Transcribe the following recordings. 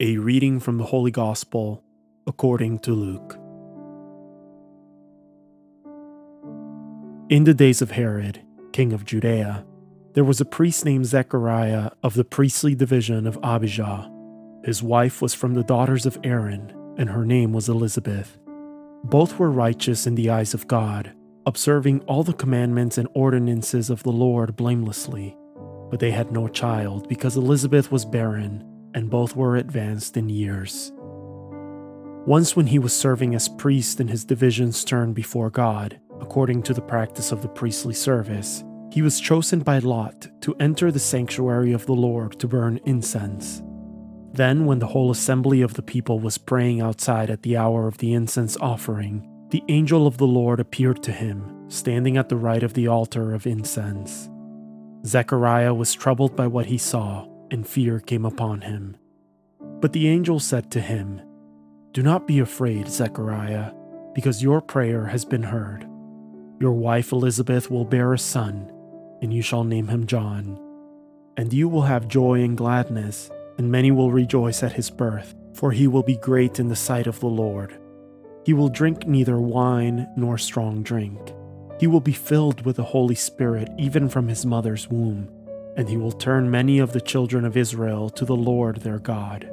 A reading from the Holy Gospel according to Luke. In the days of Herod, king of Judea, there was a priest named Zechariah of the priestly division of Abijah. His wife was from the daughters of Aaron, and her name was Elizabeth. Both were righteous in the eyes of God, observing all the commandments and ordinances of the Lord blamelessly. But they had no child because Elizabeth was barren and both were advanced in years. Once, when he was serving as priest in his division's turn before God, according to the practice of the priestly service, he was chosen by Lot to enter the sanctuary of the Lord to burn incense. Then, when the whole assembly of the people was praying outside at the hour of the incense offering, the angel of the Lord appeared to him, standing at the right of the altar of incense. Zechariah was troubled by what he saw and fear came upon him. But the angel said to him, Do not be afraid, Zechariah, because your prayer has been heard. Your wife Elizabeth will bear a son, and you shall name him John. And you will have joy and gladness, and many will rejoice at his birth, for he will be great in the sight of the Lord. He will drink neither wine nor strong drink. He will be filled with the Holy Spirit even from his mother's womb and he will turn many of the children of Israel to the Lord their God.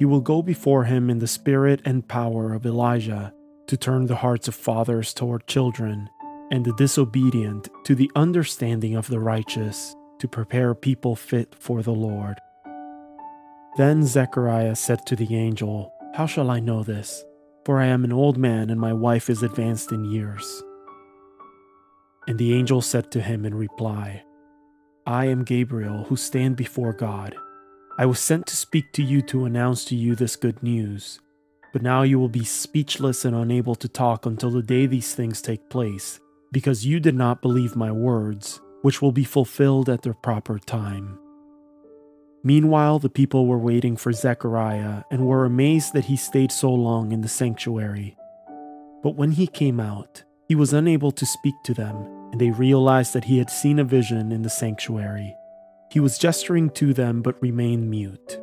He will go before him in the spirit and power of Elijah to turn the hearts of fathers toward children, and the disobedient to the understanding of the righteous, to prepare people fit for the Lord. Then Zechariah said to the angel, How shall I know this? For I am an old man, and my wife is advanced in years. And the angel said to him in reply, I am Gabriel, who stand before God. I was sent to speak to you to announce to you this good news. But now you will be speechless and unable to talk until the day these things take place, because you did not believe my words, which will be fulfilled at their proper time. Meanwhile, the people were waiting for Zechariah and were amazed that he stayed so long in the sanctuary. But when he came out, he was unable to speak to them and they realized that he had seen a vision in the sanctuary. He was gesturing to them but remained mute.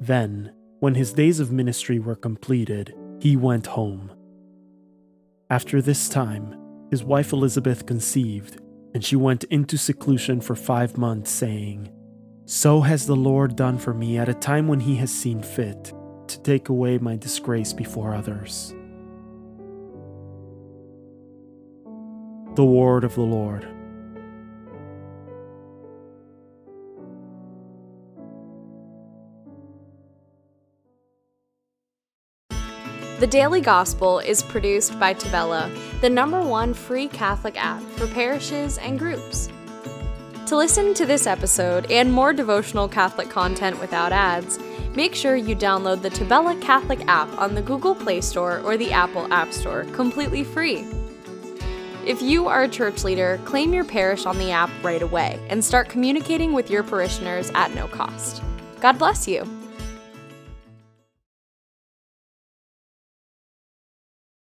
Then, when his days of ministry were completed, he went home. After this time, his wife Elizabeth conceived, and she went into seclusion for five months, saying, So has the Lord done for me at a time when he has seen fit to take away my disgrace before others. The word of the Lord. The Daily Gospel is produced by Tabella, the number one free Catholic app for parishes and groups. To listen to this episode and more devotional Catholic content without ads, make sure you download the Tabella Catholic app on the Google Play Store or the Apple App Store completely free. If you are a church leader, claim your parish on the app right away and start communicating with your parishioners at no cost. God bless you.